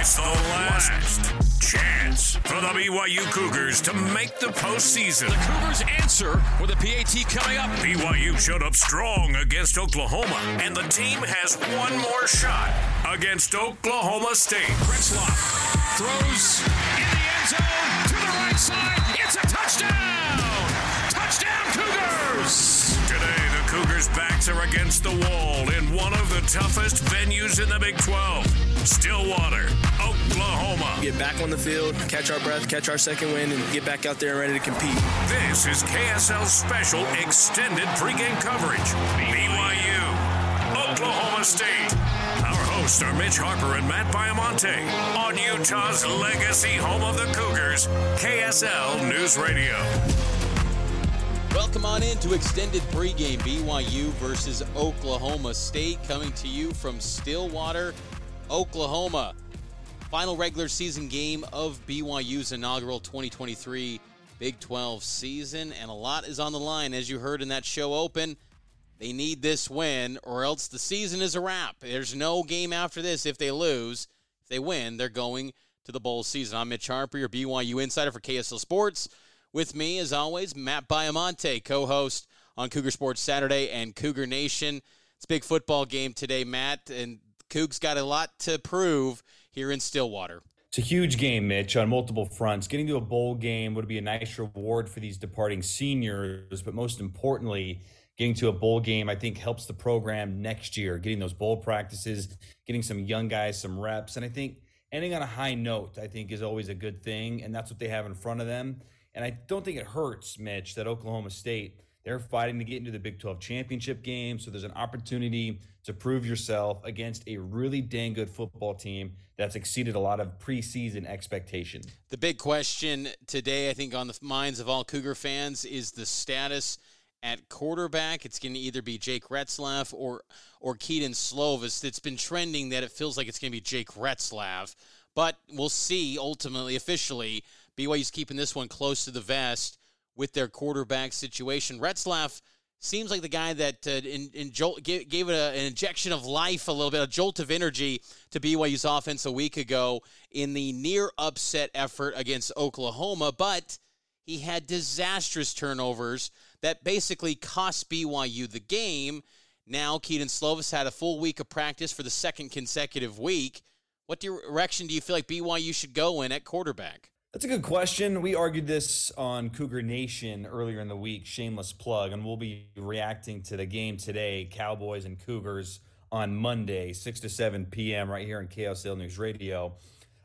It's the last chance for the BYU Cougars to make the postseason. The Cougars answer with a PAT coming up. BYU showed up strong against Oklahoma, and the team has one more shot against Oklahoma State. Retzlaff throws in the end zone to the right side. It's a touchdown! Touchdown, Cougars! Today, the Cougars' backs are against the wall in one of the toughest venues in the Big 12 Stillwater, Oklahoma. Get back on the field, catch our breath, catch our second wind, and get back out there and ready to compete. This is KSL's special extended pregame coverage. BYU, Oklahoma State. Our hosts are Mitch Harper and Matt Baiamonte on Utah's legacy home of the Cougars, KSL News Radio. Welcome on in to extended pregame BYU versus Oklahoma State, coming to you from Stillwater, Oklahoma. Final regular season game of BYU's inaugural 2023 Big 12 season, and a lot is on the line, as you heard in that show open. They need this win, or else the season is a wrap. There's no game after this if they lose. If they win, they're going to the bowl season. I'm Mitch Harper, your BYU insider for KSL Sports. With me, as always, Matt Baiamonte, co host on Cougar Sports Saturday and Cougar Nation. It's a big football game today, Matt, and Cougs got a lot to prove here in Stillwater. It's a huge game, Mitch, on multiple fronts. Getting to a bowl game would be a nice reward for these departing seniors, but most importantly, getting to a bowl game, I think, helps the program next year. Getting those bowl practices, getting some young guys some reps, and I think ending on a high note, I think, is always a good thing, and that's what they have in front of them. And I don't think it hurts, Mitch, that Oklahoma State, they're fighting to get into the Big 12 championship game. So there's an opportunity to prove yourself against a really dang good football team that's exceeded a lot of preseason expectation. The big question today, I think, on the minds of all Cougar fans is the status at quarterback. It's going to either be Jake Retzlaff or or Kedon Slovis. It's been trending that it feels like it's going to be Jake Retzlaff, but we'll see ultimately, officially. BYU's keeping this one close to the vest with their quarterback situation. Retzlaff seems like the guy that uh, in, in jolt, gave, gave it a, an injection of life, a little bit, a jolt of energy to BYU's offense a week ago in the near upset effort against Oklahoma, but he had disastrous turnovers that basically cost BYU the game. Now, Kedon Slovis had a full week of practice for the second consecutive week. What direction do you feel like BYU should go in at quarterback? That's a good question. We argued this on Cougar Nation earlier in the week, shameless plug, and we'll be reacting to the game today, Cowboys and Cougars on Monday, 6 to 7 p.m. right here on KSL News Radio.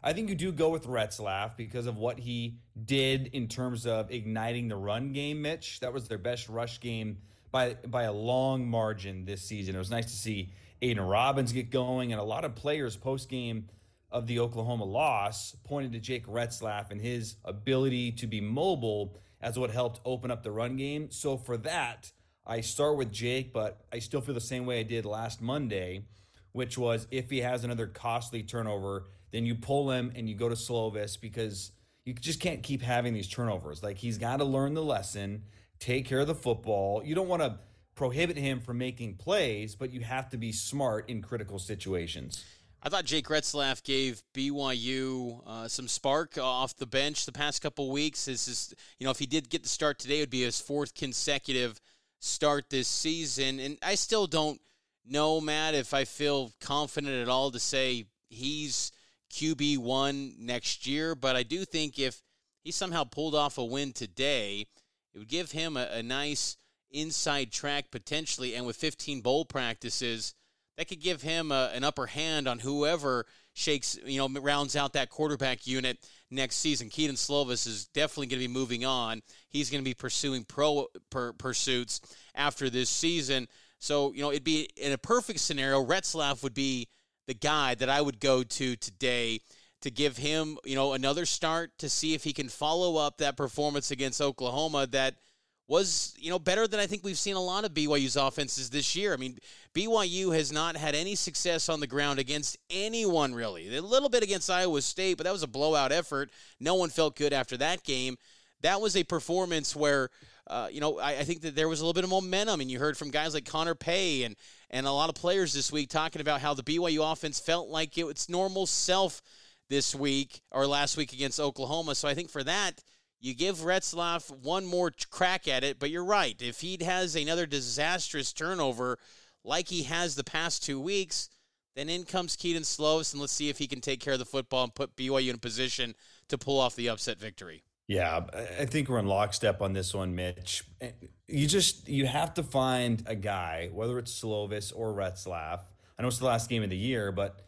I think you do go with Retzlaff because of what he did in terms of igniting the run game, Mitch. That was their best rush game by by a long margin this season. It was nice to see Aidan Robbins get going and a lot of players post game of the Oklahoma loss pointed to Jake Retzlaff and his ability to be mobile as what helped open up the run game. So for that, I start with Jake, but I still feel the same way I did last Monday, which was if he has another costly turnover, then you pull him and you go to Slovis because you just can't keep having these turnovers. Like he's got to learn the lesson, take care of the football. You don't want to prohibit him from making plays, but you have to be smart in critical situations. I thought Jake Retzlaff gave BYU uh, some spark off the bench the past couple weeks. This is, you know, if he did get the start today, it would be his fourth consecutive start this season. And I still don't know, Matt, if I feel confident at all to say he's QB one next year. But I do think if he somehow pulled off a win today, it would give him a, a nice inside track potentially. And with 15 bowl practices that could give him a, an upper hand on whoever shakes, you know, rounds out that quarterback unit next season. Kedon Slovis is definitely going to be moving on. He's going to be pursuing pro per, pursuits after this season. So, you know, it'd be in a perfect scenario, Retzlaff would be the guy that I would go to today to give him, you know, another start to see if he can follow up that performance against Oklahoma that – was, you know, better than I think we've seen a lot of BYU's offenses this year. I mean, BYU has not had any success on the ground against anyone really. A little bit against Iowa State, but that was a blowout effort. No one felt good after that game. That was a performance where, uh, you know, I, I, think that there was a little bit of momentum, and you heard from guys like Connor Pay and and a lot of players this week talking about how the BYU offense felt like it, its normal self this week or last week against Oklahoma. So I think for that, you give Retzlaff one more crack at it. But you're right. If he has another disastrous turnover like he has the past two weeks, then in comes Kedon Slovis, and let's see if he can take care of the football and put BYU in a position to pull off the upset victory. Yeah, I think we're in lockstep on this one, Mitch. Eh, you just you have to find a guy, whether it's Slovis or Retzlaff. I know it's the last game of the year, but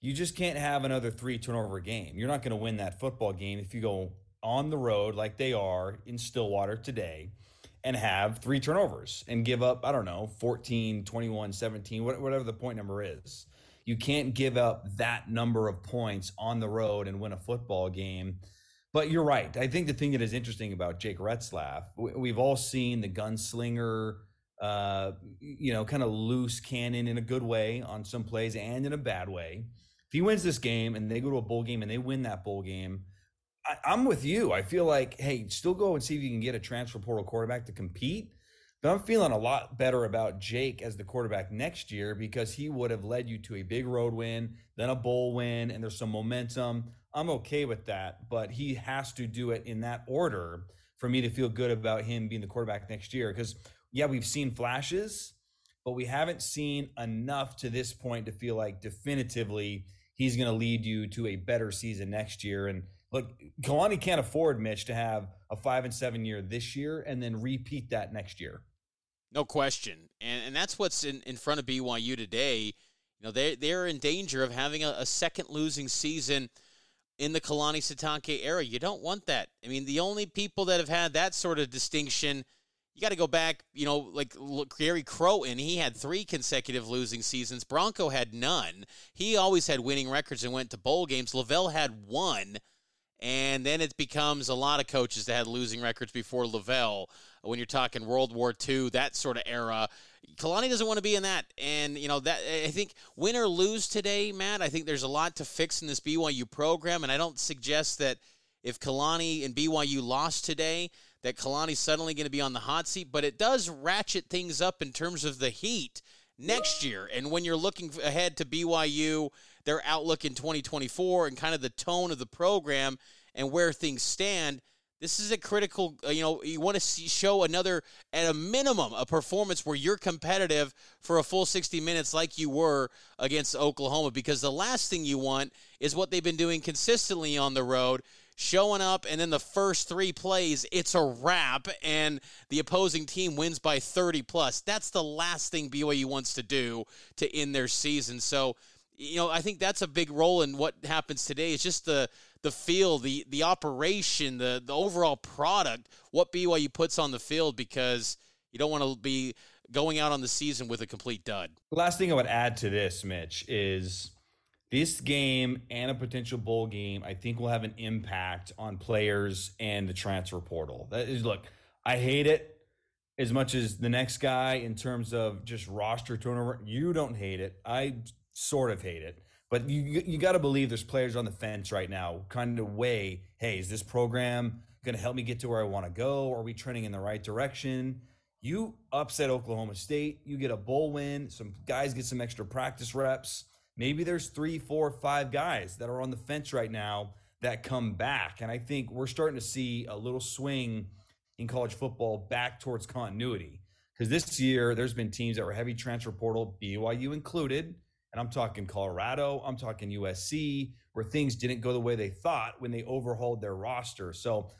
you just can't have another three turnover game. You're not going to win that football game if you go on the road like they are in Stillwater today and have three turnovers and give up, I don't know, 14, 21, 17, whatever the point number is. You can't give up that number of points on the road and win a football game. But you're right. I think the thing that is interesting about Jake Retzlaff, we've all seen the gunslinger, uh, you know, kind of loose cannon in a good way on some plays and in a bad way If he wins this game and they go to a bowl game and they win that bowl game, I, am with you. I feel like, hey, still go and see if you can get a transfer portal quarterback to compete. But I'm feeling a lot better about Jake as the quarterback next year because he would have led you to a big road win, then a bowl win, and there's some momentum. I'm okay with that, but he has to do it in that order for me to feel good about him being the quarterback next year. Because, yeah, we've seen flashes, but we haven't seen enough to this point to feel like definitively he's going to lead you to a better season next year. And look, Kalani can't afford Mitch to have a five and seven year this year and then repeat that next year. No question, and and that's what's in, in front of BYU today. You know they they're in danger of having a, a second losing season in the Kalani Sitake era. You don't want that. I mean, the only people that have had that sort of distinction you got to go back, you know, like look, Gary Crowton, he had three consecutive losing seasons. Bronco had none. He always had winning records and went to bowl games. LaVell had one. And then it becomes a lot of coaches that had losing records before LaVell. When you're talking World War II, that sort of era, Kalani doesn't want to be in that. And you know that I think win or lose today, Matt. I think there's a lot to fix in this BYU program, and I don't suggest that if Kalani and BYU lost today, that Kalani's suddenly going to be on the hot seat, but it does ratchet things up in terms of the heat next year. And when you're looking ahead to BYU, their outlook in 2024 and kind of the tone of the program and where things stand, this is a critical, uh, you know, you want to see, show another, at a minimum, a performance where you're competitive for a full 60 minutes like you were against Oklahoma because the last thing you want is what they've been doing consistently on the road showing up, and then the first three plays, it's a wrap, and the opposing team wins by 30 plus. That's the last thing BYU wants to do to end their season. So, you know, I think that's a big role in what happens today. It's just the the field, the the operation, the the overall product, what BYU puts on the field, because you don't want to be going out on the season with a complete dud. The last thing I would add to this, Mitch, is this game and a potential bowl game, I think will have an impact on players and the transfer portal. That is, look, I hate it as much as the next guy in terms of just roster turnover. You don't hate it. I sort of hate it. But you you got to believe there's players on the fence right now, kind of weigh, hey, is this program going to help me get to where I want to go? Are we trending in the right direction? You upset Oklahoma State, you get a bowl win, some guys get some extra practice reps maybe there's three, four, five guys that are on the fence right now that come back. And I think we're starting to see a little swing in college football back towards continuity. Because this year, there's been teams that were heavy transfer portal, BYU included. And I'm talking Colorado, I'm talking USC, where things didn't go the way they thought when they overhauled their roster. So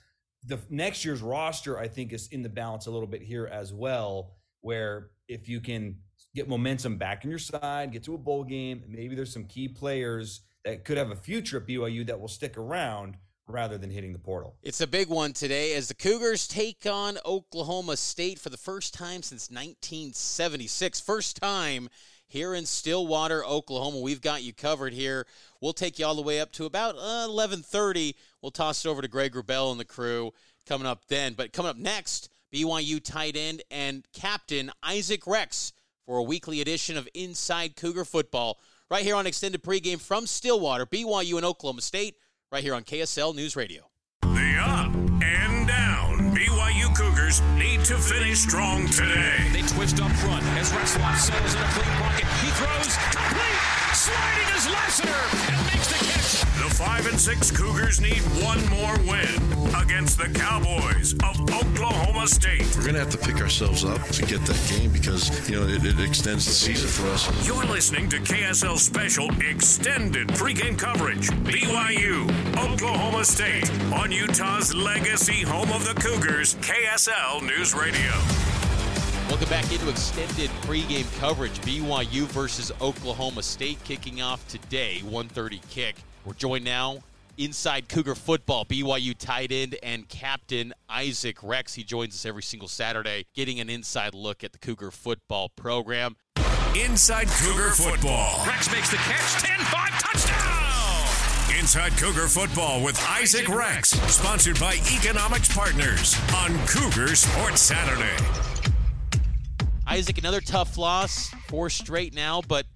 the next year's roster, I think, is in the balance a little bit here as well, where if you can get momentum back in your side, get to a bowl game. Maybe there's some key players that could have a future at BYU that will stick around rather than hitting the portal. It's a big one today as the Cougars take on Oklahoma State for the first time since 1976. First time here in Stillwater, Oklahoma. We've got you covered here. We'll take you all the way up to about uh, 11:30. We'll toss it over to Greg Wrubell and the crew coming up then. But coming up next, BYU tight end and captain Isaac Rex for a weekly edition of Inside Cougar Football right here on Extended Pregame from Stillwater, BYU and Oklahoma State, right here on KSL News Radio. The up and down BYU Cougars need to finish strong today. They twist up front as Retzlaff settles in a clean pocket. He throws complete, sliding as Lassiter and makes the catch. The 5 and 6 Cougars need one more win against the Cowboys of Oklahoma State. We're going to have to pick ourselves up to get that game because, you know, it, it extends the season for us. You're listening to KSL Special Extended Pregame Coverage. BYU, Oklahoma State, on Utah's legacy home of the Cougars, KSL News Radio. Welcome back into extended pregame coverage. BYU versus Oklahoma State kicking off today, 1:30 kick. We're joined now inside Cougar football, BYU tight end and captain Isaac Rex. He joins us every single Saturday, getting an inside look at the Cougar football program. Inside Cougar football. Rex makes the catch. 10-5 touchdown. Inside Cougar football with Isaac Rex, sponsored by Economics Partners on Cougar Sports Saturday. Isaac, another tough loss, four straight now, but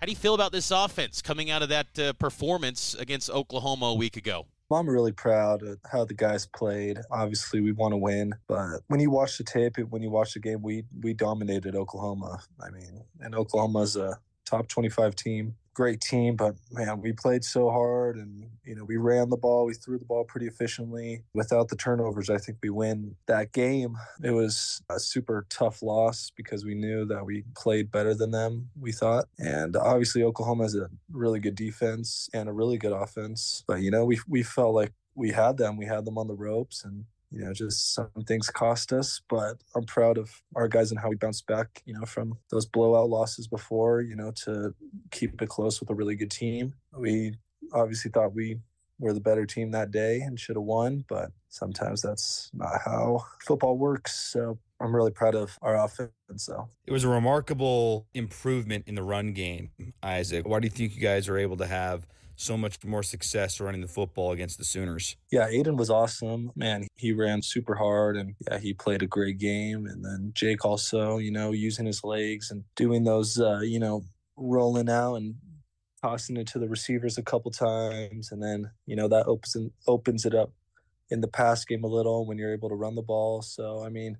how do you feel about this offense coming out of that uh, performance against Oklahoma a week ago? I'm really proud of how the guys played. Obviously, we want to win, but when you watch the tape, when you watch the game, we we dominated Oklahoma. I mean, and Oklahoma's a top 25 team great team, but man, we played so hard and, you know, we ran the ball, we threw the ball pretty efficiently. Without the turnovers, I think we win that game. It was a super tough loss because we knew that we played better than them, we thought. And obviously, Oklahoma has a really good defense and a really good offense. But, you know, we, we felt like we had them, we had them on the ropes and you know, just some things cost us, but I'm proud of our guys and how we bounced back, you know, from those blowout losses before, you know, to keep it close with a really good team. We obviously thought we were the better team that day and should have won, but sometimes that's not how football works. So I'm really proud of our offense. So it was a remarkable improvement in the run game, Isaac. Why do you think you guys are able to have so much more success running the football against the Sooners. Yeah, Aidan was awesome. Man, he ran super hard and yeah, he played a great game. And then Jake also, you know, using his legs and doing those, uh, you know, rolling out and tossing it to the receivers a couple times. And then, you know, that opens, opens it up in the pass game a little when you're able to run the ball. So, I mean,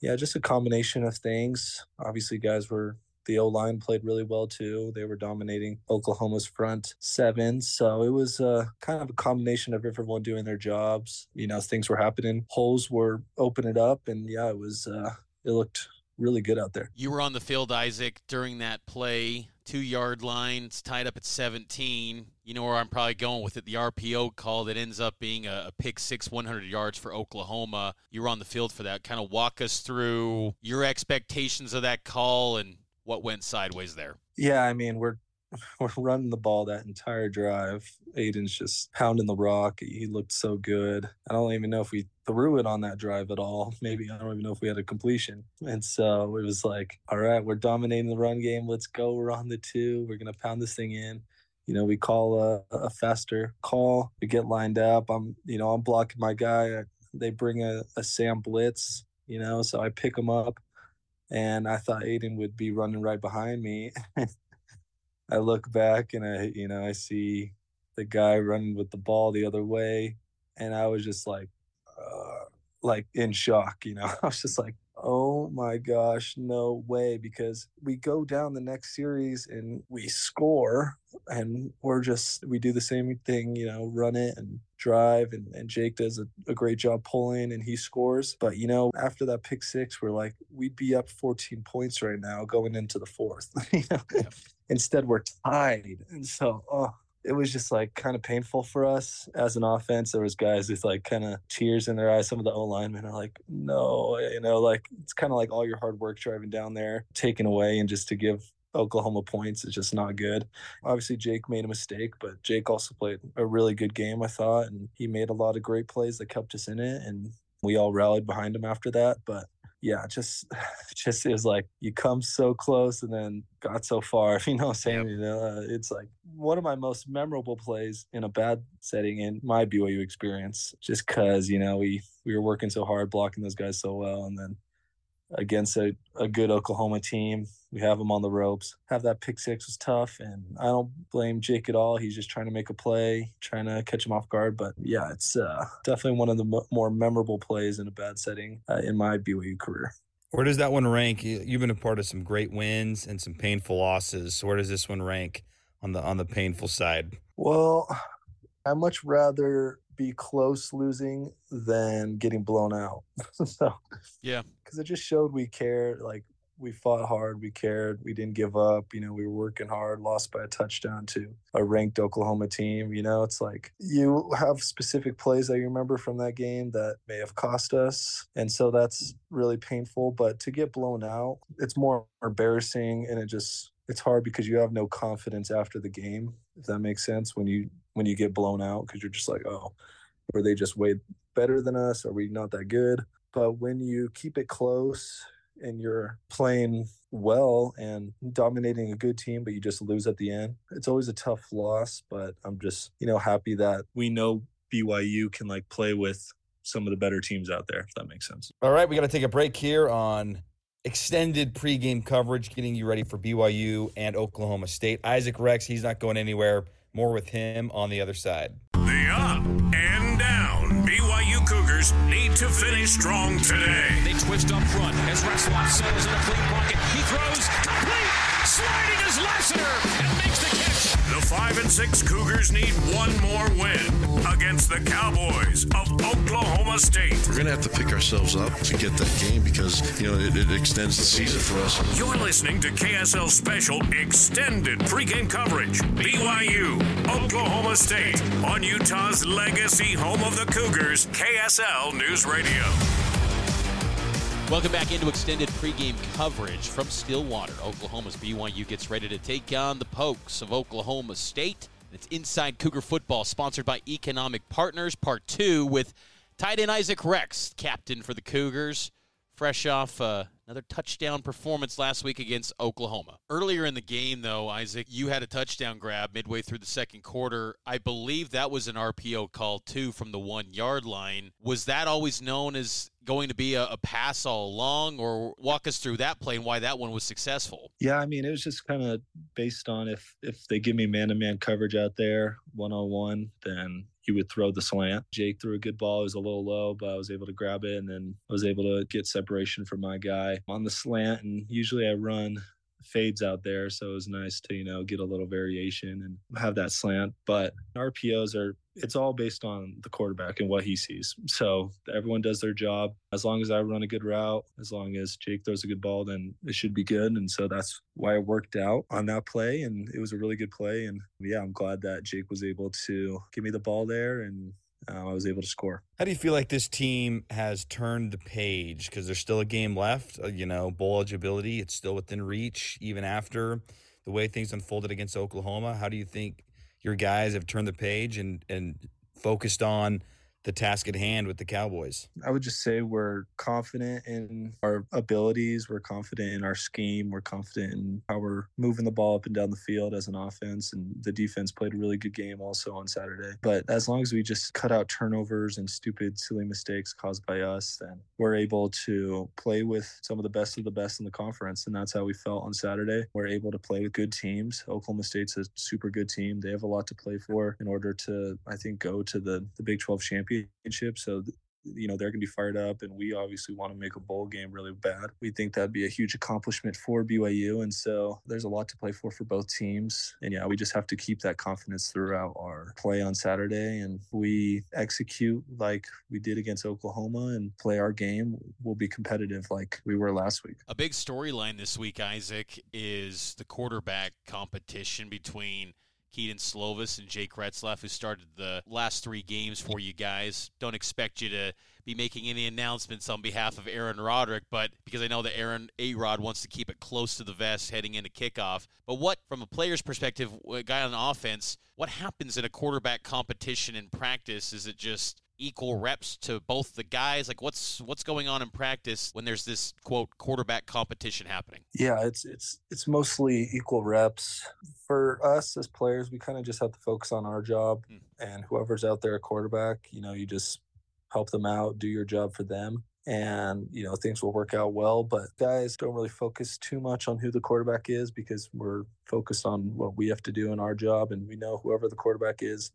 yeah, just a combination of things. Obviously, guys were the O line played really well too. They were dominating Oklahoma's front seven. So it was uh, kind of a combination of everyone doing their jobs. You know, things were happening, holes were opening up, and yeah, it was, uh, it looked really good out there. You were on the field, Isaac, during that play, two yard line. It's tied up at 17. You know where I'm probably going with it. The RPO call that ends up being a, a pick six, 100 yards for Oklahoma. You were on the field for that. Kind of walk us through your expectations of that call and what went sideways there? Yeah, I mean, we're we're running the ball that entire drive. Aidan's just pounding the rock. He looked so good. I don't even know if we threw it on that drive at all. Maybe I don't even know if we had a completion. And so it was like, all right, we're dominating the run game. Let's go. We're on the two. We're gonna pound this thing in. You know, we call a, a faster call. We get lined up. I'm, you know, I'm blocking my guy. They bring a, a Sam blitz. You know, so I pick him up and I thought Aidan would be running right behind me. I look back and I, you know, I see the guy running with the ball the other way, and I was just like, uh, like in shock. You know, I was just like, oh my gosh, no way. Because we go down the next series and we score, and we're just, we do the same thing, you know, run it and drive. And, and Jake does a, a great job pulling and he scores. But, you know, after that pick six, we're like, we'd be up 14 points right now going into the fourth. you know? Instead, we're tied. And so, oh, it was just like kind of painful for us as an offense. There was guys with like kind of tears in their eyes. Some of the O linemen are like, no, you know, like it's kind of like all your hard work driving down there taken away, and just to give Oklahoma points is just not good. Obviously, Jake made a mistake, but Jake also played a really good game, I thought, and he made a lot of great plays that kept us in it, and we all rallied behind him after that. But yeah, just just is like you come so close and then got so far. You know, what I'm saying you know, uh, it's like one of my most memorable plays in a bad setting in my BYU experience. Just because you know we we were working so hard, blocking those guys so well, and then against a, a good Oklahoma team. We have them on the ropes. Have that pick six was tough, and I don't blame Jake at all. He's just trying to make a play, trying to catch him off guard. But yeah, it's uh, definitely one of the m- more memorable plays in a bad setting uh, in my BYU career. Where does that one rank? You've been a part of some great wins and some painful losses. where does this one rank on the on the painful side? Well, I much rather be close losing than getting blown out. so yeah, because it just showed we cared. Like we fought hard, we cared, we didn't give up. You know, we were working hard. Lost by a touchdown to a ranked Oklahoma team. You know, it's like you have specific plays that you remember from that game that may have cost us, and so that's really painful. But to get blown out, it's more embarrassing, and it just it's hard because you have no confidence after the game if that makes sense when you when you get blown out because you're just like oh were they just way better than us? Are we not that good? But when you keep it close and you're playing well and dominating a good team but you just lose at the end it's always a tough loss but i'm just you know happy that we know byu can like play with some of the better teams out there if that makes sense. All right we got to take a break here on extended pregame coverage, getting you ready for BYU and Oklahoma State. Isaac Rex, he's not going anywhere. More with him on the other side. The up and down. BYU Cougars need to finish strong today. They twist up front as Rex Retzlaff settles in a clean pocket. He throws complete. Sliding is Lassiter and makes the catch. The 5 and 6 Cougars need one more win against the Cowboys of Oklahoma State. We're going to have to pick ourselves up to get that game because, you know, it, it extends the season for us. You're listening to KSL Special Extended Pregame Coverage. BYU, Oklahoma State, on Utah's legacy home of the Cougars, KSL News Radio. Welcome back into extended pregame coverage from Stillwater. Oklahoma's BYU gets ready to take on the Pokes of Oklahoma State. It's Inside Cougar Football, sponsored by Economic Partners, part two, with tight end Isaac Rex, captain for the Cougars, fresh off uh, another touchdown performance last week against Oklahoma. Earlier in the game, though, Isaac, you had a touchdown grab midway through the second quarter. I believe that was an RPO call, too, from the one yard line. Was that always known as going to be a, a, pass all along, or walk us through that play and why that one was successful? Yeah, I mean, it was just kind of based on if if they give me man to man coverage out there one on one, then you would throw the slant. Jake threw a good ball. It was a little low, but I was able to grab it and then I was able to get separation from my guy on the slant. And usually I run fades out there. So it was nice to, you know, get a little variation and have that slant. But RPOs are, it's all based on the quarterback and what he sees. So everyone does their job. As long as I run a good route, as long as Jake throws a good ball, then it should be good. And so that's why it worked out on that play. And it was a really good play. And yeah, I'm glad that Jake was able to give me the ball there and uh, I was able to score. How do you feel like this team has turned the page? Because there's still a game left. Uh, you know, bowl eligibility, it's still within reach, even after the way things unfolded against Oklahoma. How do you think your guys have turned the page and, and focused on the task at hand with the Cowboys? I would just say we're confident in our abilities. We're confident in our scheme. We're confident in how we're moving the ball up and down the field as an offense. And the defense played a really good game also on Saturday. But as long as we just cut out turnovers and stupid, silly mistakes caused by us, then we're able to play with some of the best of the best in the conference. And that's how we felt on Saturday. We're able to play with good teams. Oklahoma State's a super good team. They have a lot to play for in order to, I think, go to the, the Big 12 championship championship. So, you know, they're going to be fired up, and we obviously want to make a bowl game really bad. We think that'd be a huge accomplishment for BYU. And so there's a lot to play for for both teams. And yeah, we just have to keep that confidence throughout our play on Saturday. And we execute like we did against Oklahoma and play our game, we'll be competitive like we were last week. A big storyline this week, Isaac, is the quarterback competition between Kedon Slovis and Jake Retzlaff, who started the last three games for you guys. Don't expect you to be making any announcements on behalf of Aaron Roderick, but because I know that Aaron A Rod wants to keep it close to the vest heading into kickoff. But what, from a player's perspective, a guy on offense, what happens in a quarterback competition in practice? Is it just equal reps to both the guys? Like what's what's going on in practice when there's this quote quarterback competition happening? Yeah, it's it's it's mostly equal reps. For us as players, we kind of just have to focus on our job hmm. and whoever's out there at quarterback, you know, you just help them out, do your job for them and you know things will work out well but guys don't really focus too much on who the quarterback is because we're focused on what we have to do in our job and we know whoever the quarterback is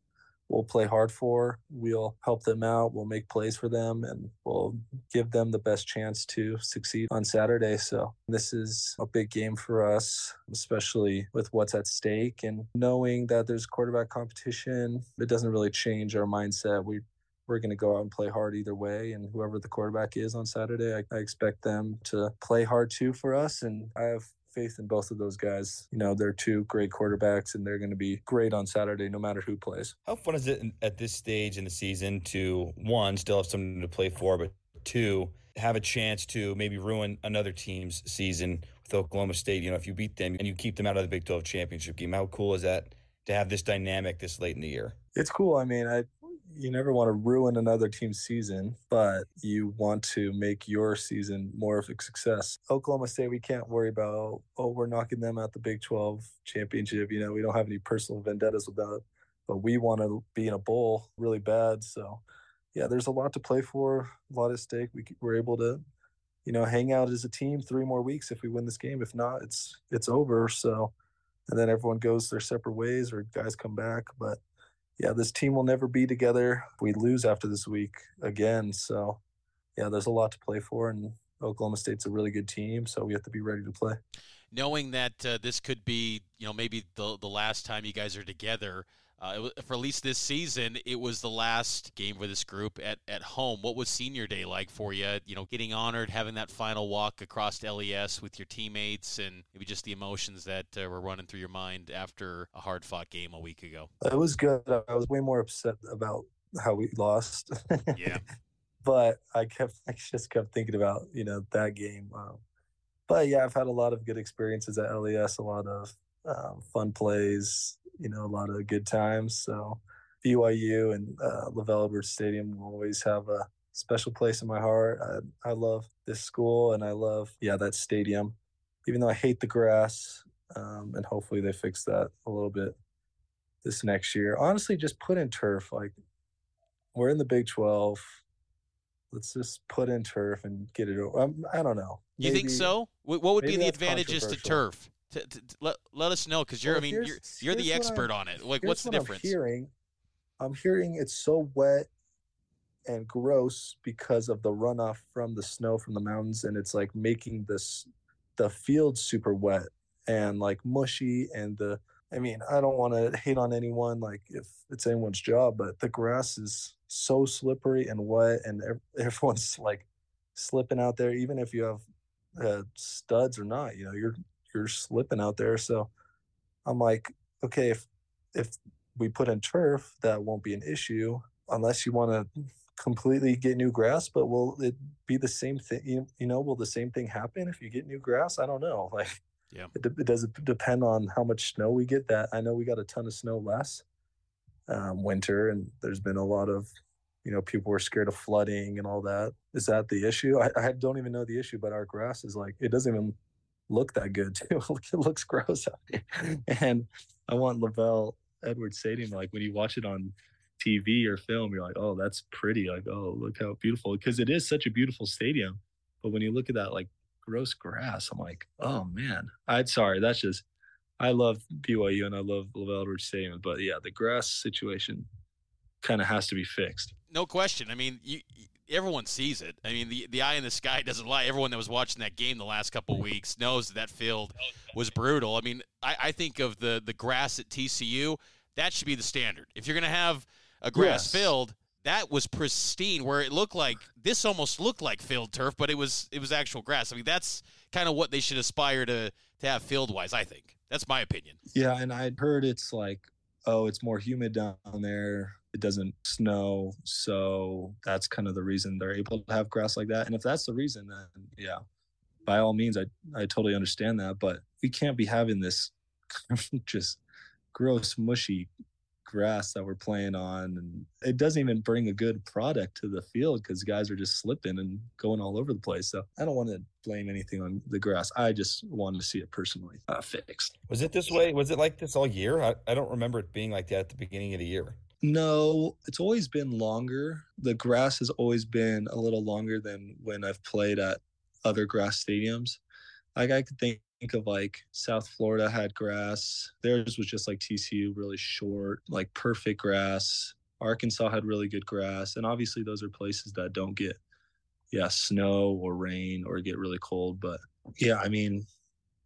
we'll play hard for. We'll help them out. We'll make plays for them and we'll give them the best chance to succeed on Saturday. So this is a big game for us, especially with what's at stake and knowing that there's quarterback competition. It doesn't really change our mindset. We we're going to go out and play hard either way. And whoever the quarterback is on Saturday, I, I expect them to play hard too for us. And I have faith in both of those guys. You know, they're two great quarterbacks and they're going to be great on Saturday no matter who plays. How fun is it at this stage in the season to one, still have something to play for, but two, have a chance to maybe ruin another team's season with Oklahoma State? You know, if you beat them and you keep them out of the Big 12 championship game, how cool is that to have this dynamic this late in the year? It's cool. I mean, I you never want to ruin another team's season, but you want to make your season more of a success. Oklahoma State, we can't worry about, oh, we're knocking them out the Big 12 championship. You know, we don't have any personal vendettas with that, but we want to be in a bowl really bad. So, yeah, there's a lot to play for, a lot at stake. We, we're able to, you know, hang out as a team three more weeks if we win this game. If not, it's it's over. So, and then everyone goes their separate ways or guys come back. But yeah, this team will never be together. We lose after this week again. So, yeah, there's a lot to play for, and Oklahoma State's a really good team, so we have to be ready to play. Knowing that uh, this could be, you know, maybe the the last time you guys are together, uh, for at least this season, it was the last game for this group at, at home. What was senior day like for you? You know, getting honored, having that final walk across LES with your teammates, and maybe just the emotions that uh, were running through your mind after a hard fought game a week ago. It was good. I was way more upset about how we lost. Yeah. but I kept, I just kept thinking about, you know, that game. Um, but yeah, I've had a lot of good experiences at LES, a lot of um, fun plays, you know, a lot of good times. So BYU and uh, LaVell Edwards Stadium will always have a special place in my heart. I, I love this school and I love, yeah, that stadium, even though I hate the grass. Um, and hopefully they fix that a little bit this next year. Honestly, just put in turf. Like we're in the Big 12. Let's just put in turf and get it over. Um, I don't know. You think so? What would be the advantages to turf? To, to, to let, let us know because you're well, I mean you're you're the expert on it. Like what's the what difference? I'm hearing, I'm hearing it's so wet and gross because of the runoff from the snow from the mountains, and it's like making this the field super wet and like mushy and the I mean, I don't want to hate on anyone, like if it's anyone's job, but the grass is so slippery and wet, and everyone's like slipping out there, even if you have uh, studs or not. You know, you're you're slipping out there. So I'm like, okay, if if we put in turf, that won't be an issue unless you want to completely get new grass. But will it be the same thing? You, you know, will the same thing happen if you get new grass? I don't know. Like, yeah, it, it does depend on how much snow we get. That I know we got a ton of snow last um, winter, and there's been a lot of you know people were scared of flooding and all that is that the issue I, I don't even know the issue but our grass is like it doesn't even look that good too. it looks gross. And I want LaVell Edwards Stadium, like when you watch it on TV or film, you're like, oh, that's pretty. Like, oh, look how beautiful. Because it is such a beautiful stadium. But when you look at that like gross grass, I'm like, oh man. I'd sorry, that's just I love BYU and I love LaVell Edwards Stadium. But yeah, the grass situation kind of has to be fixed. No question. I mean, you everyone sees it. I mean, the the eye in the sky doesn't lie. Everyone that was watching that game the last couple mm. weeks knows that, that field was brutal. I mean, I, I think of the the grass at TCU. That should be the standard. If you're going to have a grass yes. field, that was pristine, where it looked like this almost looked like field turf, but it was it was actual grass. I mean, that's kind of what they should aspire to to have field wise. I think that's my opinion. Yeah, and I'd heard it's like, oh, it's more humid down there it doesn't snow so that's kind of the reason they're able to have grass like that and if that's the reason then yeah by all means i i totally understand that but we can't be having this just gross mushy grass that we're playing on and it doesn't even bring a good product to the field because guys are just slipping and going all over the place so i don't want to blame anything on the grass i just wanted to see it personally uh, fixed. Was it this way was it like this all year? I, I don't remember it being like that at the beginning of the year no, it's always been longer. The grass has always been a little longer than when I've played at other grass stadiums. Like I could think of like South Florida had grass. Theirs was just like TCU, really short, like perfect grass. Arkansas had really good grass. And obviously, those are places that don't get, yeah, snow or rain or get really cold. But yeah, I mean,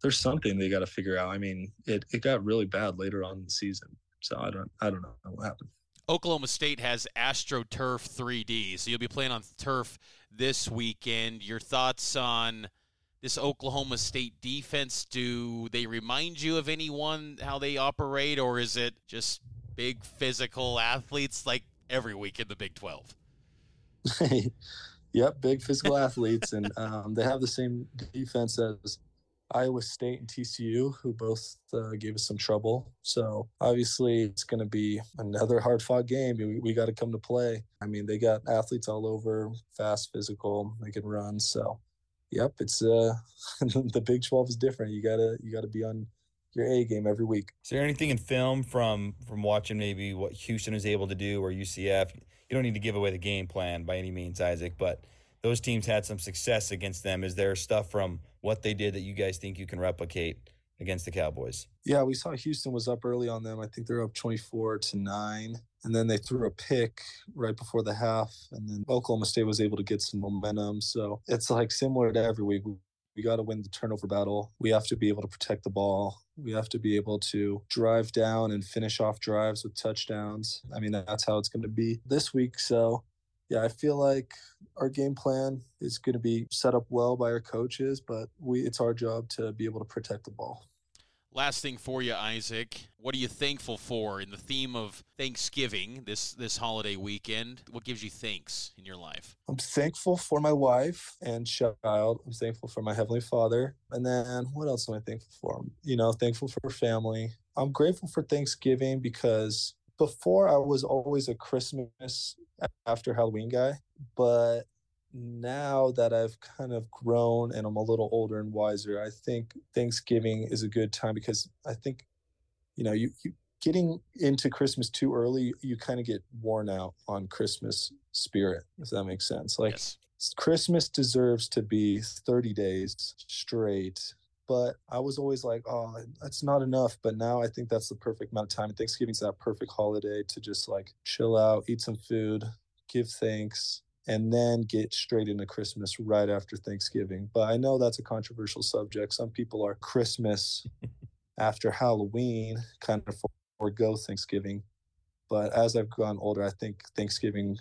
there's something they got to figure out. I mean, it, it got really bad later on in the season. So I don't I don't know what happened. Oklahoma State has AstroTurf 3D, so you'll be playing on turf this weekend. Your thoughts on this Oklahoma State defense? Do they remind you of anyone how they operate, or is it just big physical athletes like every week in the Big 12? yep, big physical athletes, and um, they have the same defense as Iowa State and TCU, who both uh, gave us some trouble. So obviously, it's going to be another hard fought game. We, we got to come to play. I mean, they got athletes all over, fast, physical, they can run. So, yep, it's uh, the Big 12 is different. You gotta you gotta be on your A game every week. Is there anything in film from from watching maybe what Houston is able to do or UCF? You don't need to give away the game plan by any means, Isaac, but those teams had some success against them. Is there stuff from what they did that you guys think you can replicate against the Cowboys? Yeah, we saw Houston was up early on them. I think they're up 24 to 9. And then they threw a pick right before the half. And then Oklahoma State was able to get some momentum. So it's like similar to every week. We got to win the turnover battle. We have to be able to protect the ball. We have to be able to drive down and finish off drives with touchdowns. I mean, that's how it's going to be this week. So yeah, I feel like our game plan is going to be set up well by our coaches, but we it's our job to be able to protect the ball. Last thing for you, Isaac. What are you thankful for in the theme of Thanksgiving this this holiday weekend? What gives you thanks in your life? I'm thankful for my wife and child. I'm thankful for my heavenly Father. And then what else am I thankful for? You know, thankful for family. I'm grateful for Thanksgiving because before I was always a Christmas after Halloween guy, but now that I've kind of grown and I'm a little older and wiser, I think Thanksgiving is a good time because I think, you know, you, you getting into Christmas too early, you kind of get worn out on Christmas spirit, if that makes sense. Like yes. Christmas deserves to be 30 days straight but I was always like, oh, that's not enough. But now I think that's the perfect amount of time. Thanksgiving's that perfect holiday to just like chill out, eat some food, give thanks, and then get straight into Christmas right after Thanksgiving. But I know that's a controversial subject. Some people are Christmas after Halloween, kind of forego Thanksgiving. But as I've gone older, I think Thanksgiving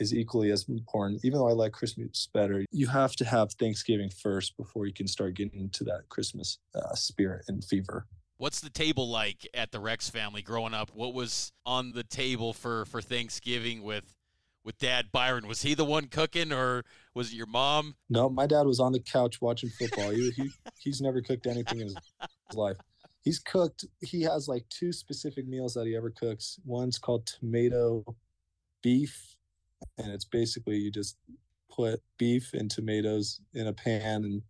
is equally as important. Even though I like Christmas better, you have to have Thanksgiving first before you can start getting into that Christmas uh, spirit and fever. What's the table like at the Rex family growing up? What was on the table for for Thanksgiving with with Dad Byron? Was he the one cooking, or was it your mom? No, my dad was on the couch watching football. he, he he's never cooked anything in his, his life. He's cooked. He has like two specific meals that he ever cooks. One's called tomato beef and it's basically you just put beef and tomatoes in a pan and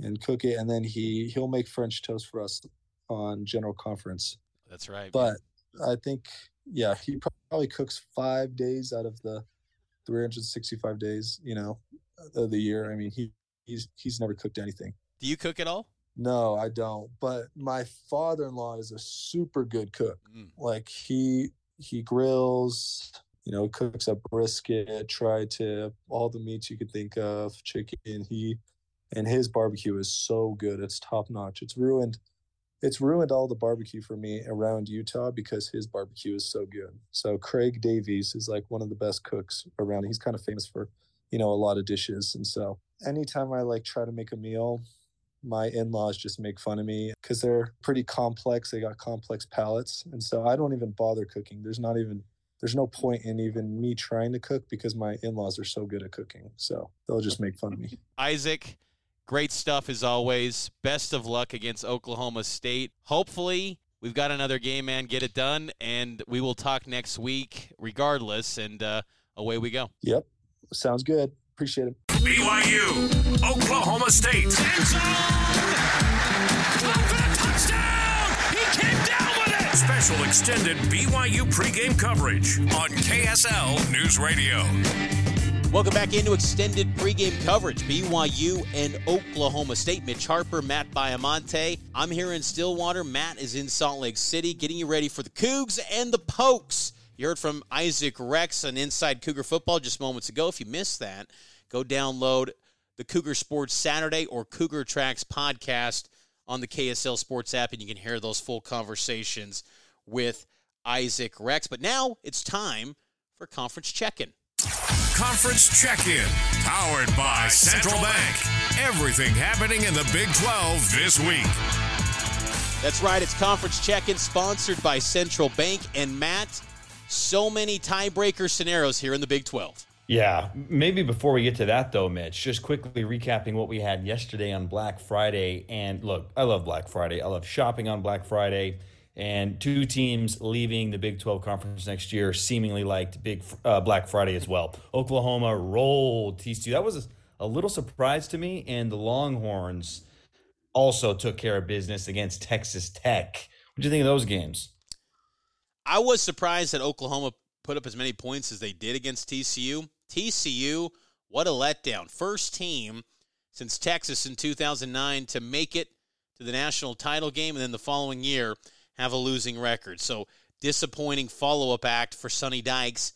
and cook it and then he he'll make french toast for us on general conference. That's right but i think yeah he probably cooks five days out of the 365 days you know of the year. I mean he he's he's never cooked anything. Do you cook at all? No i don't. But my father-in-law is a super good cook. Mm. like he he grills you know, cooks up brisket, tri-tip, all the meats you could think of, chicken. He and his barbecue is so good. It's top notch. It's ruined. It's ruined all the barbecue for me around Utah because his barbecue is so good. So Craig Davies is like one of the best cooks around. He's kind of famous for, you know, a lot of dishes. And so anytime I like try to make a meal, my in-laws just make fun of me because they're pretty complex. They got complex palates. And so I don't even bother cooking. There's not even there's no point in even me trying to cook because my in-laws are so good at cooking. So they'll just make fun of me. Isaac, great stuff as always. Best of luck against Oklahoma State. Hopefully, we've got another game, man. Get it done, and we will talk next week, regardless. And uh, away we go. Yep, sounds good. Appreciate it. BYU, Oklahoma State. Special extended BYU pregame coverage on KSL News Radio. Welcome back into extended pregame coverage. BYU and Oklahoma State. Mitch Harper, Matt Baiamonte. I'm here in Stillwater. Matt is in Salt Lake City, getting you ready for the Cougs and the Pokes. You heard from Isaac Rex on Inside Cougar Football just moments ago. If you missed that, go download the Cougar Sports Saturday or Cougar Tracks podcast on the KSL Sports app, and you can hear those full conversations with Isaac Rex. But now it's time for conference check-in. Conference check-in, powered by Central Bank. Everything happening in the Big 12 this week. That's right. It's conference check-in, sponsored by Central Bank and Matt. So many tiebreaker scenarios here in the Big 12. Yeah, maybe before we get to that though, Mitch, just quickly recapping what we had yesterday on Black Friday. And look, I love Black Friday. I love shopping on Black Friday. And two teams leaving the Big 12 conference next year seemingly liked Big uh, Black Friday as well. Oklahoma rolled TCU. That was a, little surprise to me. And the Longhorns also took care of business against Texas Tech. What do you think of those games? I was surprised that Oklahoma put up as many points as they did against TCU. TCU, what a letdown. First team since Texas in 2009 to make it to the national title game, and then the following year have a losing record. So disappointing follow up act for Sonny Dykes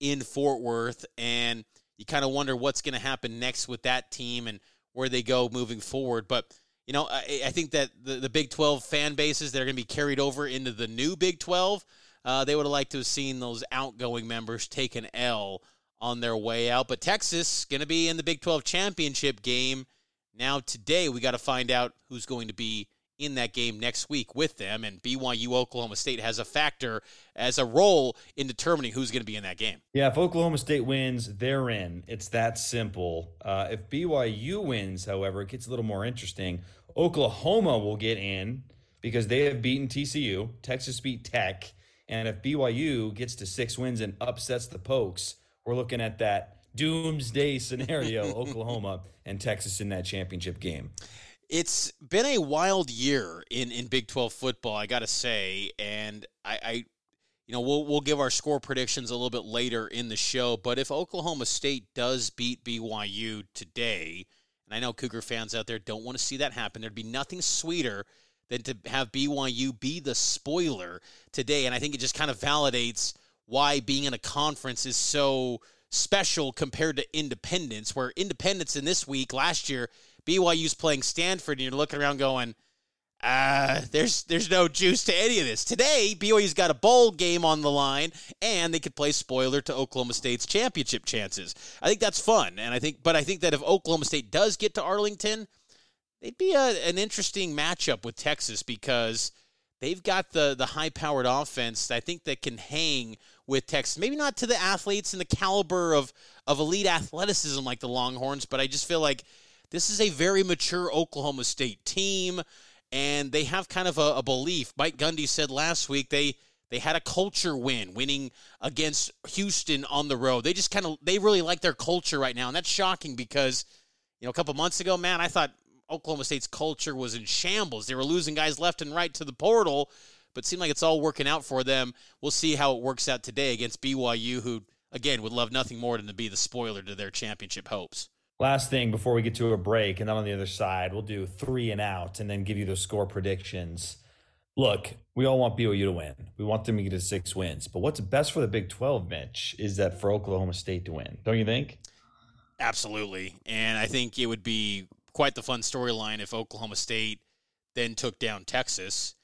in Fort Worth, and you kind of wonder what's going to happen next with that team and where they go moving forward. But you know, I, I think that the, the Big 12 fan bases that are going to be carried over into the new Big 12, uh, they would have liked to have seen those outgoing members take an L on their way out. But Texas going to be in the Big 12 championship game. Now today we got to find out who's going to be in that game next week with them. And BYU Oklahoma State has a factor as a role in determining who's going to be in that game. Yeah, if Oklahoma State wins, they're in. It's that simple. Uh, if BYU wins, however, it gets a little more interesting. Oklahoma will get in because they have beaten TCU. Texas beat Tech. And if BYU gets to six wins and upsets the Pokes, we're looking at that doomsday scenario Oklahoma and Texas in that championship game. It's been a wild year in, in Big 12 football, I got to say. And I, I, you know, we'll, we'll give our score predictions a little bit later in the show. But if Oklahoma State does beat BYU today, and I know Cougar fans out there don't want to see that happen, there'd be nothing sweeter than to have BYU be the spoiler today. And I think it just kind of validates why being in a conference is so special compared to independence, where independence in this week, last year, BYU's playing Stanford, and you're looking around going, uh, there's there's no juice to any of this. Today, BYU's got a bowl game on the line, and they could play spoiler to Oklahoma State's championship chances. I think that's fun, and I think, but I think that if Oklahoma State does get to Arlington, they'd be a, an interesting matchup with Texas because they've got the the high powered offense. I think that can hang with Texas. Maybe not to the athletes and the caliber of of elite athleticism like the Longhorns, but I just feel like this is a very mature Oklahoma State team, and they have kind of a, a belief. Mike Gundy said last week they they had a culture win, winning against Houston on the road. They just kind of they really like their culture right now, and that's shocking because you know a couple months ago, man, I thought Oklahoma State's culture was in shambles. They were losing guys left and right to the portal, but seemed like it's all working out for them. We'll see how it works out today against BYU, who again would love nothing more than to be the spoiler to their championship hopes. Last thing before we get to a break, and then on the other side, we'll do three and out and then give you the score predictions. Look, we all want BYU to win. We want them to get to six wins. But what's best for the Big 12, Mitch, is that for Oklahoma State to win. Don't you think? Absolutely. And I think it would be quite the fun storyline if Oklahoma State then took down Texas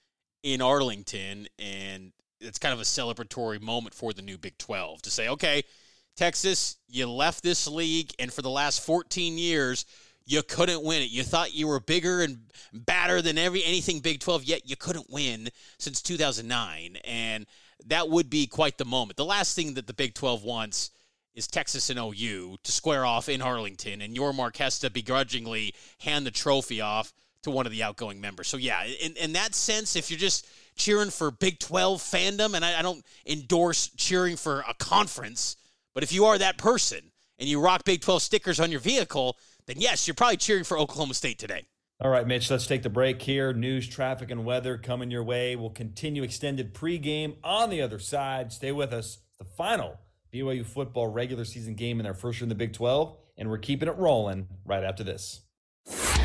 in Arlington. And it's kind of a celebratory moment for the new Big 12 to say, okay, Texas, you left this league, and for the last 14 years, you couldn't win it. You thought you were bigger and badder than every anything Big 12, yet you couldn't win since 2009. And that would be quite the moment. The last thing that the Big 12 wants is Texas and OU to square off in Arlington, and Yormark has to begrudgingly hand the trophy off to one of the outgoing members. So, yeah, in, in that sense, if you're just cheering for Big 12 fandom, and I, I don't endorse cheering for a conference, but if you are that person and you rock Big 12 stickers on your vehicle, then yes, you're probably cheering for Oklahoma State today. All right, Mitch, let's take the break here. News, traffic, and weather coming your way. We'll continue extended pregame on the other side. Stay with us. The final BYU football regular season game in their first year in the Big 12, and we're keeping it rolling right after this.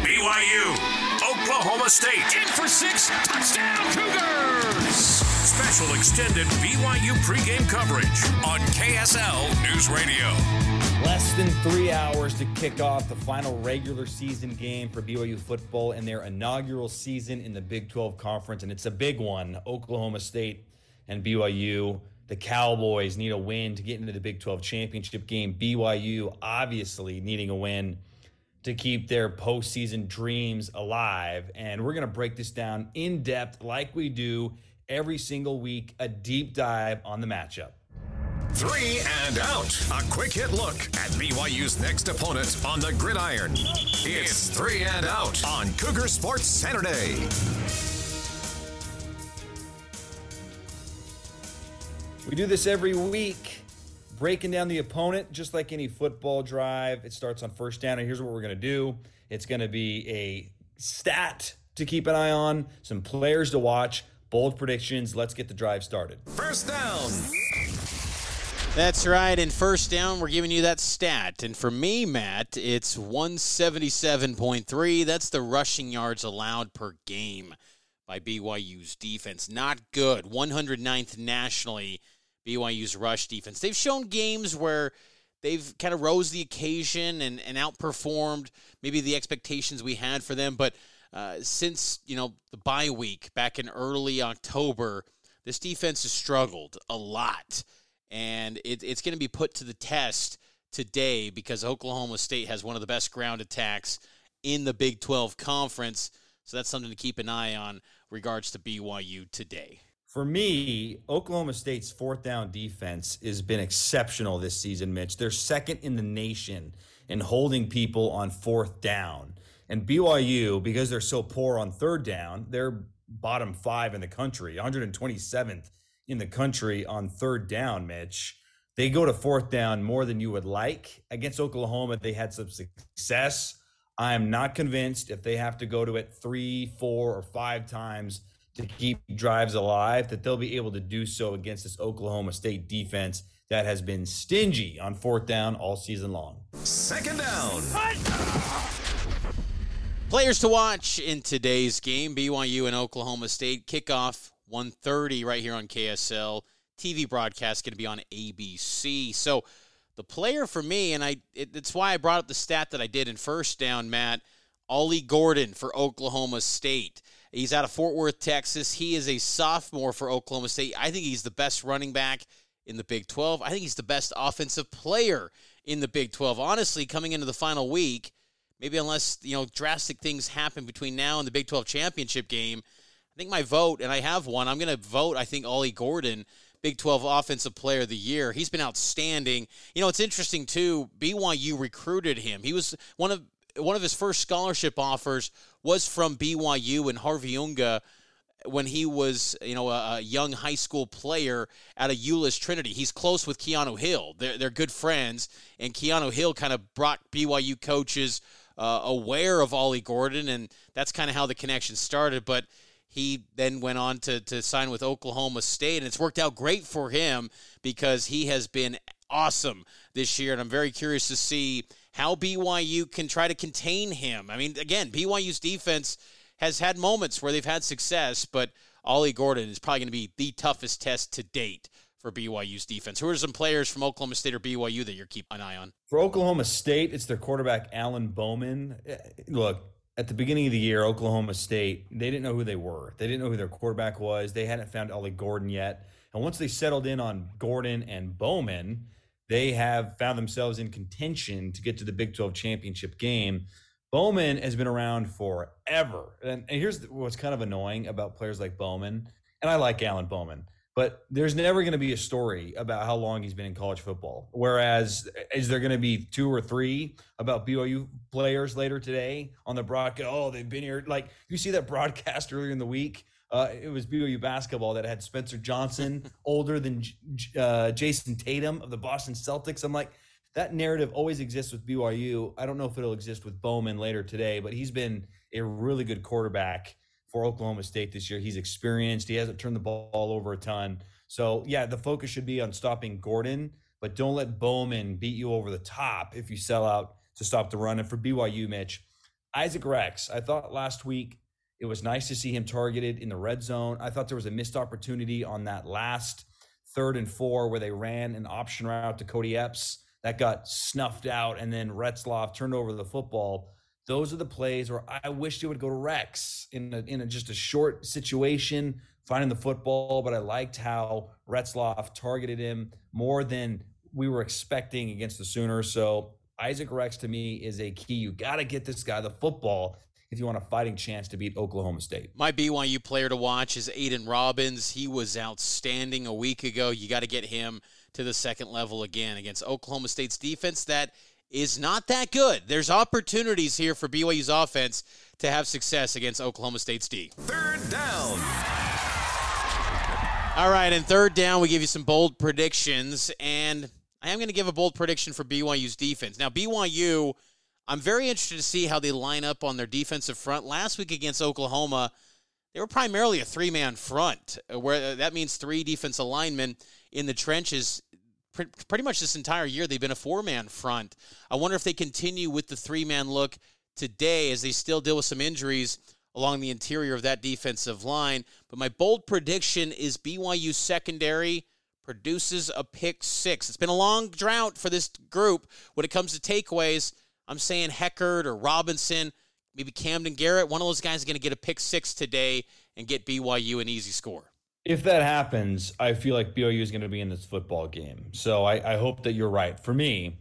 BYU, Oklahoma State. In for six, touchdown Cougars! Special extended BYU pregame coverage on KSL News Radio. Less than three hours to kick off the final regular season game for BYU football in their inaugural season in the Big 12 Conference, and it's a big one. Oklahoma State and BYU. The Cowboys need a win to get into the Big 12 championship game. BYU obviously needing a win to keep their postseason dreams alive. And we're going to break this down in depth, like we do every single week, a deep dive on the matchup. Three and out. A quick hit look at BYU's next opponent on the gridiron. It's three and out on Cougar Sports Saturday. We do this every week, breaking down the opponent, just like any football drive. It starts on first down, and here's what we're going to do it's going to be a stat to keep an eye on, some players to watch, bold predictions. Let's get the drive started. First down. That's right. And first down, we're giving you that stat. And for me, Matt, it's 177.3. That's the rushing yards allowed per game by BYU's defense. Not good. 109th nationally, BYU's rush defense. They've shown games where they've kind of rose the occasion and, and outperformed maybe the expectations we had for them. But uh, since, you know, the bye week back in early October, this defense has struggled a lot and it, it's going to be put to the test today because Oklahoma State has one of the best ground attacks in the Big 12 conference. So that's something to keep an eye on regards to BYU today. For me, Oklahoma State's fourth down defense has been exceptional this season, Mitch. They're second in the nation in holding people on fourth down. And BYU, because they're so poor on third down, they're bottom five in the country, 127th in the country on third down, Mitch. They go to fourth down more than you would like. Against Oklahoma, they had some success. I am not convinced if they have to go to it three, four, or five times to keep drives alive that they'll be able to do so against this Oklahoma State defense that has been stingy on fourth down all season long. Second down. Players to watch in today's game BYU and Oklahoma State kickoff 1.30 right here on KSL. TV broadcast going to be on ABC. So the player for me, and I it, it's why I brought up the stat that I did in first down, Matt. Ollie Gordon for Oklahoma State. He's out of Fort Worth, Texas. He is a sophomore for Oklahoma State. I think he's the best running back in the Big 12. I think he's the best offensive player in the Big 12. Honestly, coming into the final week, maybe unless, you know, drastic things happen between now and the Big 12 championship game, I think my vote, and I have one, I'm going to vote, I think, Ollie Gordon, Big 12 Offensive Player of the Year. He's been outstanding. You know, it's interesting, too. BYU recruited him. He was one of one of his first scholarship offers was from BYU and Harvey Unga when he was, you know, a, young high school player at a Euless Trinity. He's close with Keanu Hill. They're, they're good friends, and Keanu Hill kind of brought BYU coaches uh, aware of Ollie Gordon, and that's kind of how the connection started. But he then went on to, to sign with Oklahoma State, and it's worked out great for him because he has been awesome this year. And I'm very curious to see how BYU can try to contain him. I mean, again, BYU's defense has had moments where they've had success, but Ollie Gordon is probably going to be the toughest test to date for BYU's defense. Who are some players from Oklahoma State or BYU that you're keeping an eye on? For Oklahoma State, it's their quarterback, Alan Bowman. Look, at the beginning of the year, Oklahoma State, they didn't know who they were. They didn't know who their quarterback was. They hadn't found Ollie Gordon yet. And once they settled in on Gordon and Bowman, they have found themselves in contention to get to the Big 12 championship game. Bowman has been around forever. And, here's what's kind of annoying about players like Bowman. And I like Alan Bowman but there's never going to be a story about how long he's been in college football. Whereas, eh, is there going to be two or three about BYU players later today on the broadcast? Oh, they've been here. Like you see that broadcast earlier in the week. Uh, it was BYU basketball that had Spencer Johnson, older than uh, Jayson Tatum of the Boston Celtics. I'm like, that narrative always exists with BYU. I don't know if it'll exist with Bowman later today, but he's been a really good quarterback for Oklahoma State this year. He's experienced. He hasn't turned the ball over a ton. So yeah, the focus should be on stopping Gordon, but don't let Bowman beat you over the top if you sell out to stop the run. And for BYU, Mitch, Isaac Rex, I thought last week it was nice to see him targeted in the red zone. I thought there was a missed opportunity on that last third and four where they ran an option route to Kody Epps that got snuffed out, and then Retzlaff turned over the football. Those are the plays where I wish it would go to Rex in a, in a, just a short situation, finding the football. But I liked how Retzlaff targeted him more than we were expecting against the Sooners. So Isaac Rex to me is a key. You got to get this guy the football if you want a fighting chance to beat Oklahoma State. My BYU player to watch is Aidan Robbins. He was outstanding a week ago. You got to get him to the second level again against Oklahoma State's defense that is not that good. There's opportunities here for BYU's offense to have success against Oklahoma State's D. Third down. All right, and third down, we give you some bold predictions, and I am going to give a bold prediction for BYU's defense. Now, BYU, I'm very interested to see how they line up on their defensive front. Last week against Oklahoma, they were primarily a three man front, uh, where uh, that means three defensive linemen in the trenches. Pretty much this entire year, they've been a four man front. I wonder if they continue with the three man look today as they still deal with some injuries along the interior of that defensive line. But my bold prediction is BYU secondary produces a pick six. It's been a long drought for this group when it comes to takeaways. I'm saying Heckard or Robinson, maybe Camden Garrett. One of those guys is going to get a pick six today and get BYU an easy score. If that happens, I feel like BYU is going to be in this football game. So I, I hope that you're right. For me,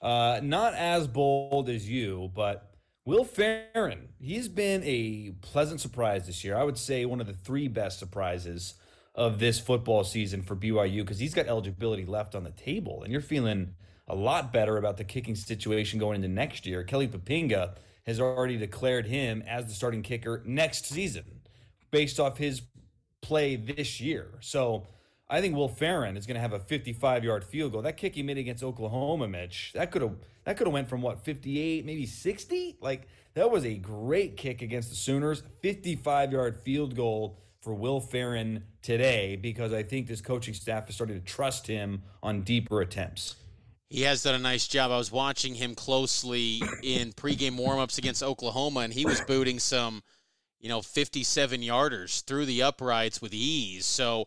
uh, not as bold as you, but Will Ferrin, he's been a pleasant surprise this year. I would say one of the three best surprises of this football season for BYU because he's got eligibility left on the table. And you're feeling a lot better about the kicking situation going into next year. Kelly Poppinga has already declared him as the starting kicker next season based off his play this year. So I think Will Ferrin is going to have a 55 yard field goal. That kick he made against Oklahoma, Mitch, that could have that could have went from what 58, maybe 60. Like that was a great kick against the Sooners. 55 yard field goal for Will Ferrin today because I think this coaching staff is starting to trust him on deeper attempts. He has done a nice job. I was watching him closely in pregame warmups against Oklahoma, and he was booting some, you know, 57 yarders through the uprights with ease. So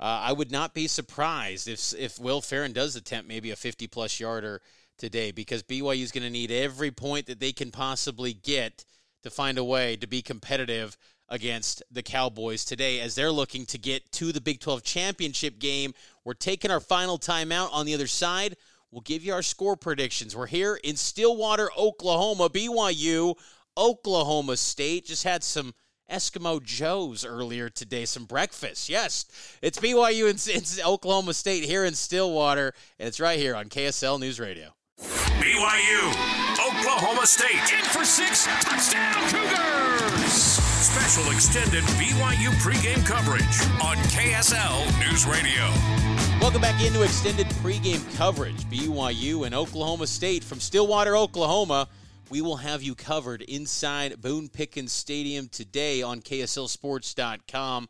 uh, I would not be surprised if if Will Ferrin does attempt maybe a 50 plus yarder today because BYU is going to need every point that they can possibly get to find a way to be competitive against the Cowboys today as they're looking to get to the Big 12 championship game. We're taking our final timeout on the other side. We'll give you our score predictions. We're here in Stillwater, Oklahoma. BYU, Oklahoma State just had some Eskimo Joe's earlier today, some breakfast. Yes, it's BYU in, in Oklahoma State here in Stillwater, and it's right here on KSL News Radio. BYU, Oklahoma State. In for six, touchdown Cougars! Special extended BYU pregame coverage on KSL News Radio. Welcome back into extended pregame coverage. BYU and Oklahoma State from Stillwater, Oklahoma. We will have you covered inside Boone Pickens Stadium today on KSLSports.com.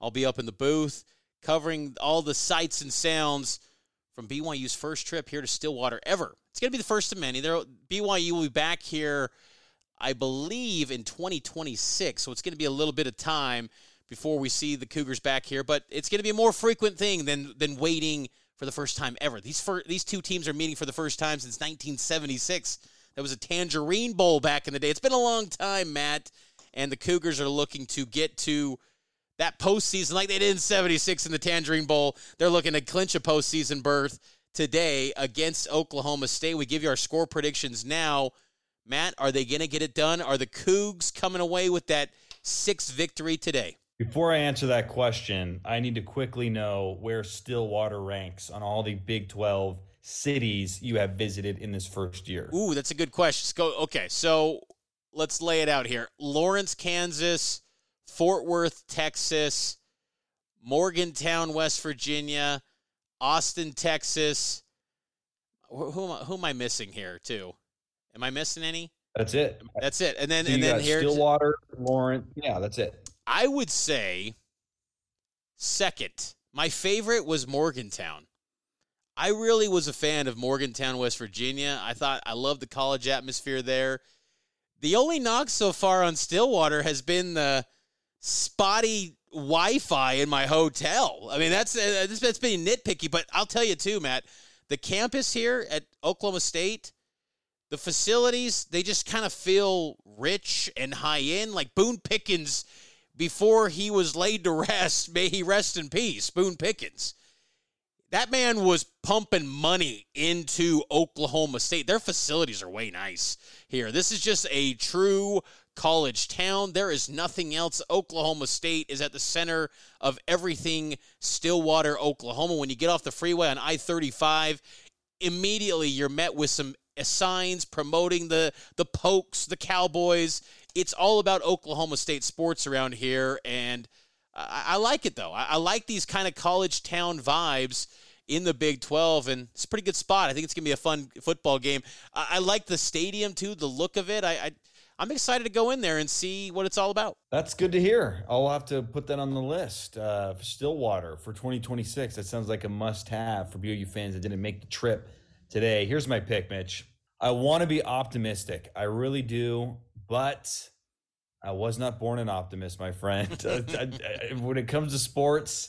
I'll be up in the booth covering all the sights and sounds from BYU's first trip here to Stillwater ever. It's going to be the first of many. There, BYU will be back here, I believe, in 2026. So it's going to be a little bit of time before we see the Cougars back here. But it's going to be a more frequent thing than than waiting for the first time ever. These these two teams are meeting for the first time since 1976. That was a Tangerine Bowl back in the day. It's been a long time, Matt, and the Cougars are looking to get to that postseason like they did in 76 in the Tangerine Bowl. They're looking to clinch a postseason berth today against Oklahoma State. We give you our score predictions now. Matt, are they going to get it done? Are the Cougs coming away with that sixth victory today? Before I answer that question, I need to quickly know where Stillwater ranks on all the Big 12 cities you have visited in this first year. Ooh, that's a good question. Let's go. Okay, so let's lay it out here. Lawrence, Kansas, Fort Worth, Texas, Morgantown, West Virginia, Austin, Texas. Who, am I, who am I missing here too? Am I missing any? That's it. That's it. And then so and then here Stillwater, Lawrence. Yeah, that's it. I would say second. My favorite was Morgantown. I really was a fan of Morgantown, West Virginia. I thought I loved the college atmosphere there. The only knock so far on Stillwater has been the spotty Wi-Fi in my hotel. I mean, that's uh, that's being nitpicky, but I'll tell you too, Matt. The campus here at Oklahoma State, the facilities, they just kind of feel rich and high end. Like Boone Pickens, before he was laid to rest, may he rest in peace. Boone Pickens that man was pumping money into Oklahoma State. Their facilities are way nice here. This is just a true college town. There is nothing else. Oklahoma State is at the center of everything Stillwater, Oklahoma. When you get off the freeway on I 35, immediately you're met with some signs promoting the, the Pokes, the Cowboys. It's all about Oklahoma State sports around here. And I, I like it, though. I, I like these kind of college town vibes in the Big 12, and it's a pretty good spot. I think it's going to be a fun football game. I, I like the stadium, too, the look of it. I, I I'm excited to go in there and see what it's all about. That's good to hear. I'll have to put that on the list. Uh, Stillwater for 2026. That sounds like a must-have for BYU fans that didn't make the trip today. Here's my pick, Mitch. I want to be optimistic. I really do, but I was not born an optimist, my friend. when it comes to sports,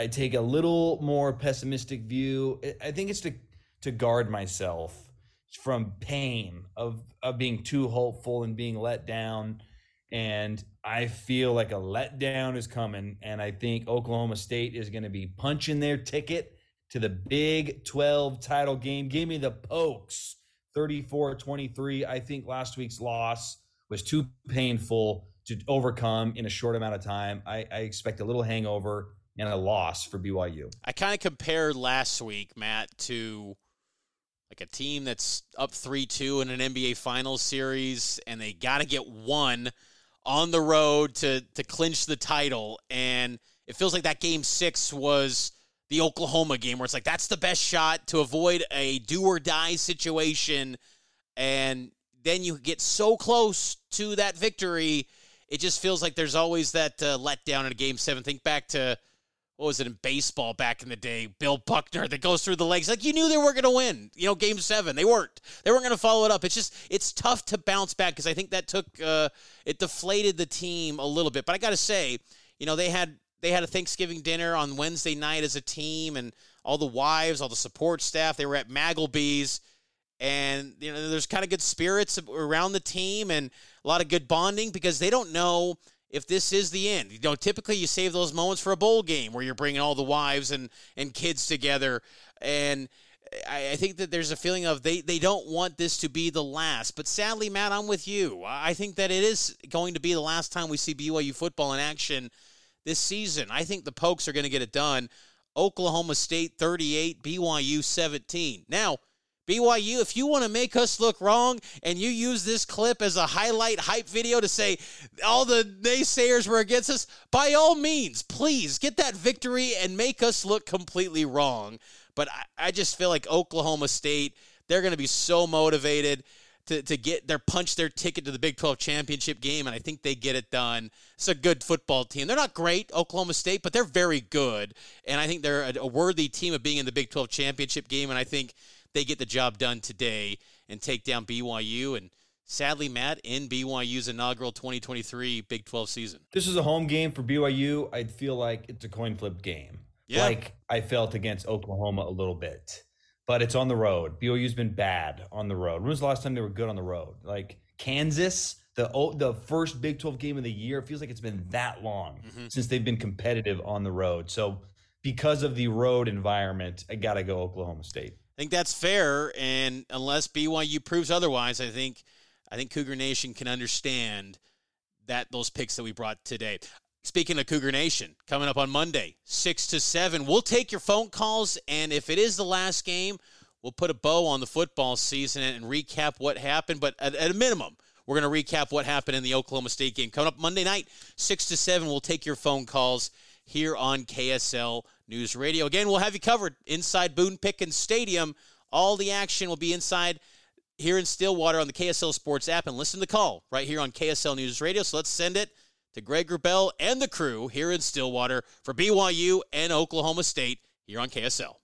I take a little more pessimistic view. I think it's to to guard myself from pain of of being too hopeful and being let down. And I feel like a letdown is coming. And I think Oklahoma State is going to be punching their ticket to the Big 12 title game. Give me the pokes 34 23. I think last week's loss was too painful to overcome in a short amount of time. I, I expect a little hangover and a loss for BYU. I kind of compared last week, Matt, to like a team that's up 3-2 in an NBA Finals series and they got to get one on the road to to clinch the title and it feels like that game 6 was the Oklahoma game where it's like that's the best shot to avoid a do or die situation and then you get so close to that victory it just feels like there's always that uh, letdown in a game 7 think back to what was it in baseball back in the day? Bill Buckner that goes through the legs. Like you knew they were going to win. You know, game seven. They weren't. They weren't going to follow it up. It's just it's tough to bounce back because I think that took uh, it deflated the team a little bit. But I got to say, you know, they had they had a Thanksgiving dinner on Wednesday night as a team, and all the wives, all the support staff. They were at Magleby's, and you know, there's kind of good spirits around the team and a lot of good bonding because they don't know if this is the end. You know, typically you save those moments for a bowl game where you're bringing all the wives and, and kids together. And I, I, think that there's a feeling of they, they don't want this to be the last. But sadly, Matt, I'm with you. I think that it is going to be the last time we see BYU football in action this season. I think the Pokes are going to get it done. Oklahoma State 38, BYU 17. Now, BYU, if you want to make us look wrong and you use this clip as a highlight hype video to say all the naysayers were against us, by all means, please get that victory and make us look completely wrong. But I, I just feel like Oklahoma State, they're going to be so motivated to, to get their punch their ticket to the Big 12 championship game, and I think they get it done. It's a good football team. They're not great, Oklahoma State, but they're very good, and I think they're a, a worthy team of being in the Big 12 championship game, and I think – they get the job done today and take down BYU. And sadly, Matt, in BYU's inaugural 2023 Big 12 season. This is a home game for BYU. I feel like it's a coin flip game. Yeah. Like I felt against Oklahoma a little bit, but it's on the road. BYU's been bad on the road. When was the last time they were good on the road? Like Kansas, the the first Big 12 game of the year. It feels like it's been that long mm-hmm. since they've been competitive on the road. So because of the road environment, I got to go Oklahoma State. I think that's fair, and unless BYU proves otherwise, I think I think Cougar Nation can understand that those picks that we brought today. Speaking of Cougar Nation, coming up on Monday, six to seven, we'll take your phone calls, and if it is the last game, we'll put a bow on the football season and recap what happened. But at, at a minimum, we're going to recap what happened in the Oklahoma State game. Coming up Monday night, six to seven, we'll take your phone calls here on KSL News Radio. Again, we'll have you covered inside Boone Pickens Stadium. All the action will be inside here in Stillwater on the KSL Sports app and listen to the call right here on KSL News Radio. So let's send it to Greg Wrubell and the crew here in Stillwater for BYU and Oklahoma State here on KSL.